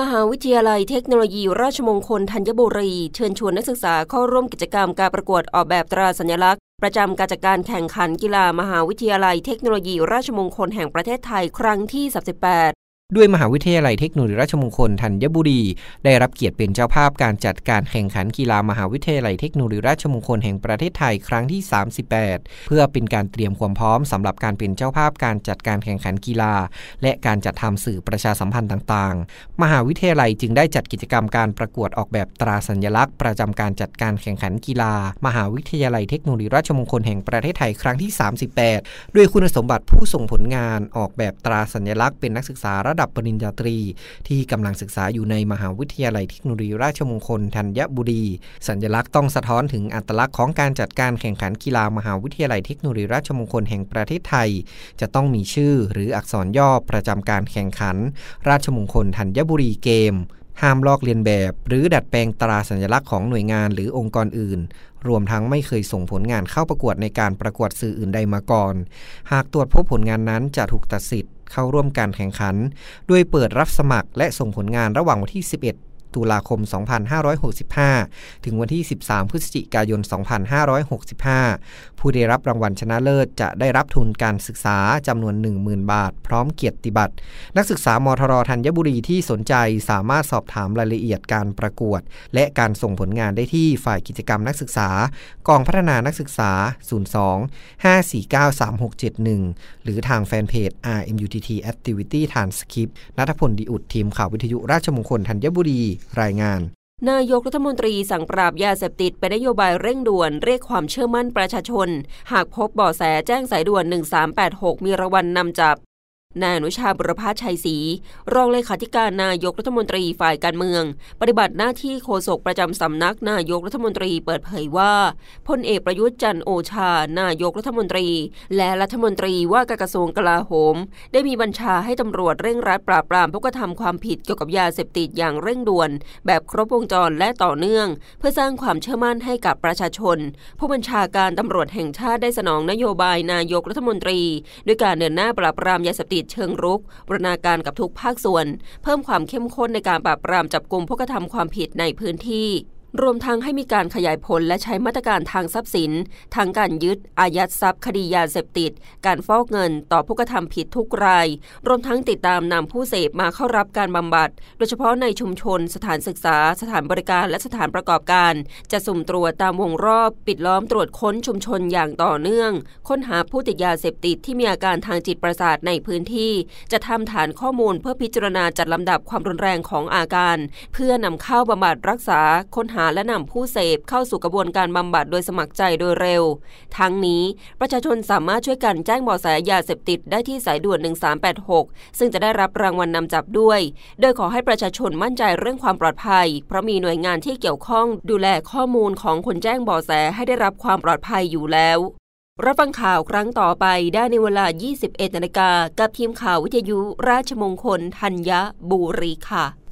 มหาวิทยาลัยเทคโนโลยีราชมงคลธัญบุรี เชิญชวนนักศึกษาเข้าร่วมกิจกรรมการประกวดออกแบบตราสัญลักษณ์ ประจำการจัดการแข่งขันกีฬามหาวิทยาลัยเทคโนโลยีราชมงคลแห่งประเทศไทยครั้งที่ 38 ด้วยมหาวิทยาลัยเทคโนโลยีราชมงคลธัญบุรี ได้รับเกียรติเป็นเจ้าภาพการจัดการแข่งขันกีฬามหาวิทยาลัยเทคโนโลยีราชมงคลแห่งประเทศไทยครั้งที่ 38 เพื่อเป็นการเตรียมความพร้อมสำหรับการเป็นเจ้าภาพการจัดการแข่งขันกีฬา และการจัดทำสื่อประชาสัมพันธ์ต่างๆ มหาวิทยาลัยจึงได้จัดกิจกรรมการประกวดออกแบบตราสัญลักษณ์ ประจำการจัดการแข่งขันกีฬา มหาวิทยาลัยเทคโนโลยีราชมงคลแห่งประเทศไทยครั้งที่ 38 ด้วยคุณสมบัติผู้ส่งผลงานออกแบบตราสัญลักษณ์เป็นนักศึกษาระดับปริญญาตรี ที่กำลังศึกษาอยู่ในมหาวิทยาลัยเทคโนโลยีราชมงคลธัญบุรี สัญลักษณ์ต้องสะท้อนถึงอัตลักษณ์ของการจัดการแข่งขันกีฬามหาวิทยาลัยเทคโนโลยีราชมงคลแห่งประเทศไทย จะต้องมีชื่อหรืออักษรย่อประจำการแข่งขัน ราชมงคลธัญบุรีเกมห้ามลอกเลียนแบบ หรือดัดแปลงตราสัญลักษณ์ของหน่วยงานหรือองค์กรอื่น รวมทั้งไม่เคยส่งผลงานเข้าประกวดในการประกวดสื่ออื่นใดมาก่อน หากตรวจพบผลงานนั้นจะถูกตัดสิทธิ์ เข้าร่วมการแข่งขันด้วยเปิดรับสมัครและส่งผลงานระหว่างวันที่ 11 ตุลาคม 2565 ถึงวันที่ 13 พฤศจิกายน 2565 ผู้ได้รับรางวัลชนะเลิศจะได้รับทุนการศึกษาจำนวน 10,000 บาท พร้อมเกียรติบัตร นักศึกษามทรธัญบุรีที่สนใจสามารถสอบถามรายละเอียดการประกวด และการส่งผลงานได้ที่ฝ่ายกิจกรรมนักศึกษากองพัฒนานักศึกษา 02 549 3671 หรือทางแฟนเพจ RMUTT Activity Transcript นัทพลดีอุดทีมข่าววิทยุราชมงคลธัญบุรีรายงานนายกรัฐมนตรีสั่งปราบยาเสพติดเป็นนโยบายเร่งด่วนเรียกความเชื่อมั่นประชาชน หากพบเบาะแสแจ้งสายด่วน 1386 มีรางวัลนำจับ นายอนุชาบุรพาชัยศรีรองเลขาธิการนายกรัฐมนตรีฝ่ายการเมือง ปฏิบัติหน้าที่โฆษกประจำสำนักนายกรัฐมนตรีเปิดเผยว่าพลเอกประยุทธ์จันทร์โอชา นายกรัฐมนตรี และรัฐมนตรีว่าการกระทรวงกลาโหม ได้มีบัญชาให้ตำรวจเร่งรัดปราบปรามผู้กระทำความผิดเกี่ยวกับยาเสพติดอย่างเร่งด่วน แบบครบวงจรและต่อเนื่อง เพื่อสร้างความเชื่อมั่นให้กับประชาชน ผู้บัญชาการตำรวจแห่งชาติได้สนองนโยบายนายกรัฐมนตรี ด้วยการเดินหน้าปราบปรามยาเสพติดเชิงรุกบรณาการกับทุกภาคส่วน เพิ่มความเข้มข้นในการปราบปรามจับกลุ่มผู้กระทำความผิดในพื้นที่ รวมทั้งให้มีการขยายผลและใช้มาตรการทางทรัพย์สินทางการยึด อายัดทรัพย์ คดียาเสพติด การฟอกเงินต่อผู้กระทำผิดทุกราย รวมทั้งติดตามนำผู้เสพมาเข้ารับการบำบัด โดยเฉพาะในชุมชน สถานศึกษา สถานบริการและสถานประกอบการ จะสุ่มตรวจตามวงรอบ ปิดล้อมตรวจค้นชุมชนอย่างต่อเนื่อง ค้นหาผู้ติดยาเสพติดที่มีอาการทางจิตประสาทในพื้นที่ จะทำฐานข้อมูลเพื่อพิจารณาจัดลำดับความรุนแรงของอาการ เพื่อนำเข้าบำบัดรักษาค้นหาและนำผู้เสพเข้าสู่กระบวนการบำบัดโดยสมัครใจโดยเร็ว ทั้งนี้ประชาชนสามารถช่วยกันแจ้งเบาะแสยาเสพติดได้ที่สายด่วน 1386 ซึ่งจะได้รับรางวัลนนำจับด้วย โดยขอให้ประชาชนมั่นใจเรื่องความปลอดภัย เพราะมีหน่วยงานที่เกี่ยวข้องดูแลข้อมูลของคนแจ้งเบาะแสให้ได้รับความปลอดภัยอยู่แล้วรับฟังข่าวครั้งต่อไปได้ในเวลา 21นาฬิกากับทีมข่าววิทยุราชมงคลธัญบุรีค่ะ